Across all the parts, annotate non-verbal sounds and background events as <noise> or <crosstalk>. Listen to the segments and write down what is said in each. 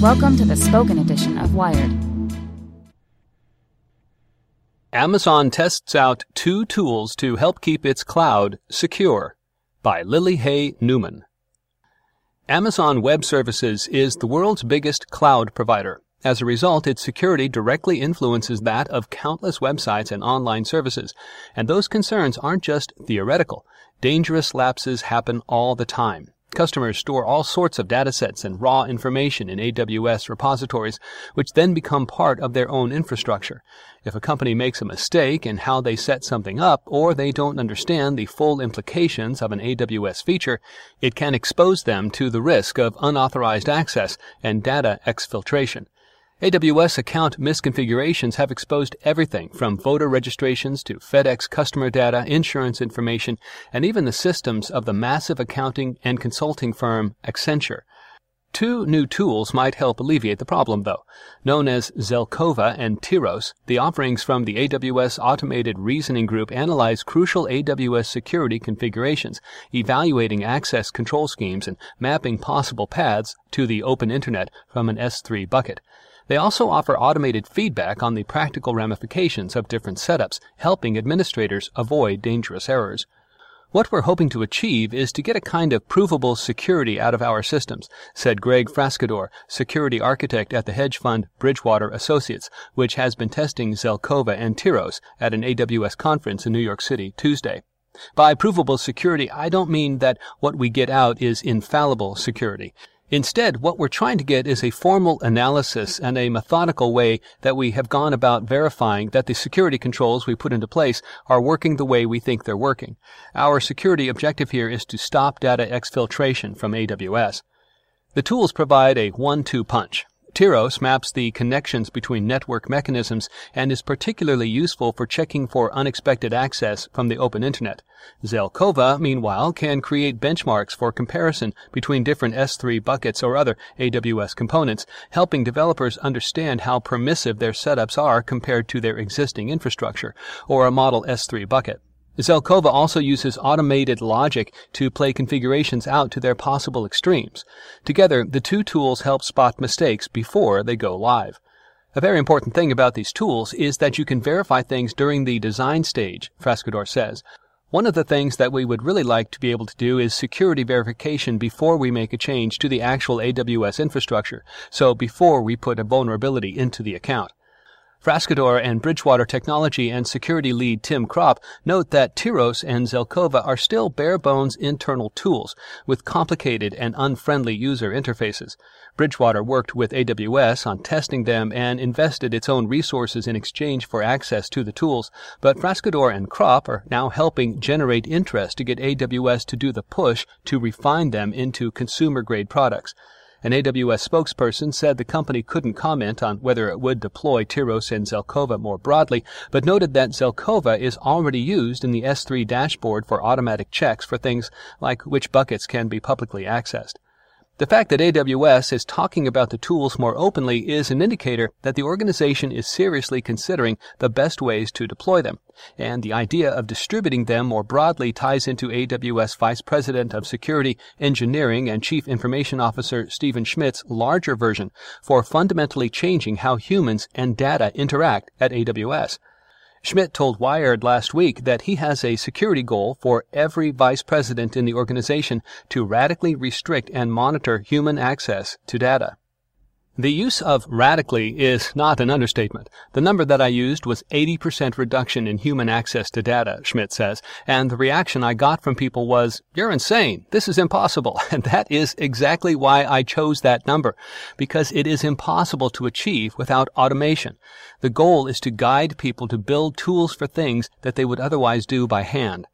Welcome to the spoken edition of Wired. Amazon tests out two tools to help keep its cloud secure by Lily Hay Newman. Amazon Web Services is the world's biggest cloud provider. As a result, its security directly influences that of countless websites and online services. And those concerns aren't just theoretical. Dangerous lapses happen all the time. Customers store all sorts of datasets and raw information in AWS repositories, which then become part of their own infrastructure. If a company makes a mistake in how they set something up, or they don't understand the full implications of an AWS feature, it can expose them to the risk of unauthorized access and data exfiltration. AWS account misconfigurations have exposed everything from voter registrations to FedEx customer data, insurance information, and even the systems of the massive accounting and consulting firm Accenture. Two new tools might help alleviate the problem, though. Known as Zelkova and Tiros, the offerings from the AWS Automated Reasoning Group analyze crucial AWS security configurations, evaluating access control schemes and mapping possible paths to the open internet from an S3 bucket. They also offer automated feedback on the practical ramifications of different setups, helping administrators avoid dangerous errors. What we're hoping to achieve is to get a kind of provable security out of our systems, said Greg Frascadore, security architect at the hedge fund Bridgewater Associates, which has been testing Zelkova and Tiros at an AWS conference in New York City Tuesday. By provable security, I don't mean that what we get out is infallible security. Instead, what we're trying to get is a formal analysis and a methodical way that we have gone about verifying that the security controls we put into place are working the way we think they're working. Our security objective here is to stop data exfiltration from AWS. The tools provide a one-two punch. Tiros maps the connections between network mechanisms and is particularly useful for checking for unexpected access from the open internet. Zelkova, meanwhile, can create benchmarks for comparison between different S3 buckets or other AWS components, helping developers understand how permissive their setups are compared to their existing infrastructure, or a model S3 bucket. Zelkova also uses automated logic to play configurations out to their possible extremes. Together, the two tools help spot mistakes before they go live. A very important thing about these tools is that you can verify things during the design stage, Frascadore says. One of the things that we would really like to be able to do is security verification before we make a change to the actual AWS infrastructure, so before we put a vulnerability into the account. Frascadore and Bridgewater technology and security lead Tim Kropp note that Tiros and Zelkova are still bare bones internal tools with complicated and unfriendly user interfaces. Bridgewater worked with AWS on testing them and invested its own resources in exchange for access to the tools, but Frascadore and Kropp are now helping generate interest to get AWS to do the push to refine them into consumer grade products. An AWS spokesperson said the company couldn't comment on whether it would deploy Tiros and Zelkova more broadly, but noted that Zelkova is already used in the S3 dashboard for automatic checks for things like which buckets can be publicly accessed. The fact that AWS is talking about the tools more openly is an indicator that the organization is seriously considering the best ways to deploy them. And the idea of distributing them more broadly ties into AWS Vice President of Security, Engineering, and Chief Information Officer Stephen Schmidt's larger vision for fundamentally changing how humans and data interact at AWS. Schmidt told Wired last week that he has a security goal for every vice president in the organization to radically restrict and monitor human access to data. The use of radically is not an understatement. The number that I used was 80% reduction in human access to data, Schmidt says, and the reaction I got from people was, you're insane. This is impossible. <laughs> And that is exactly why I chose that number, because it is impossible to achieve without automation. The goal is to guide people to build tools for things that they would otherwise do by hand.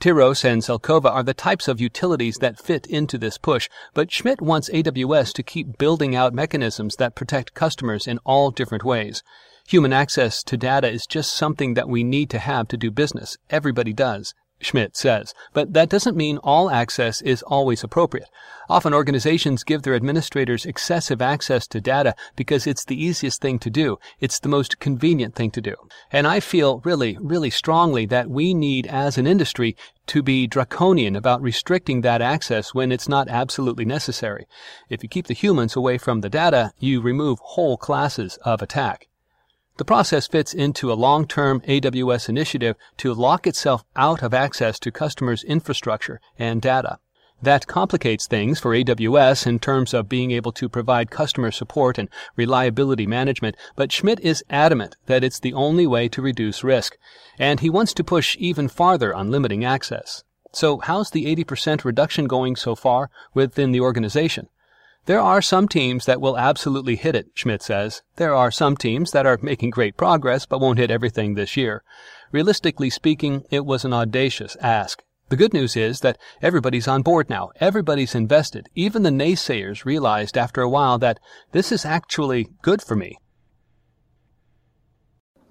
Tiros and Zelkova are the types of utilities that fit into this push, but Schmidt wants AWS to keep building out mechanisms that protect customers in all different ways. Human access to data is just something that we need to have to do business. Everybody does. Schmidt says. But that doesn't mean all access is always appropriate. Often organizations give their administrators excessive access to data because it's the easiest thing to do. It's the most convenient thing to do. And I feel really, really strongly that we need as an industry to be draconian about restricting that access when it's not absolutely necessary. If you keep the humans away from the data, you remove whole classes of attack. The process fits into a long-term AWS initiative to lock itself out of access to customers' infrastructure and data. That complicates things for AWS in terms of being able to provide customer support and reliability management, but Schmidt is adamant that it's the only way to reduce risk, and he wants to push even farther on limiting access. So how's the 80% reduction going so far within the organization? There are some teams that will absolutely hit it, Schmidt says. There are some teams that are making great progress but won't hit everything this year. Realistically speaking, it was an audacious ask. The good news is that everybody's on board now. Everybody's invested. Even the naysayers realized after a while that this is actually good for me.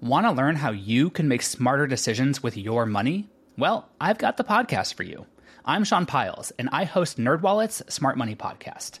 Want to learn how you can make smarter decisions with your money? Well, I've got the podcast for you. I'm Sean Pyles, and I host NerdWallet's Smart Money Podcast.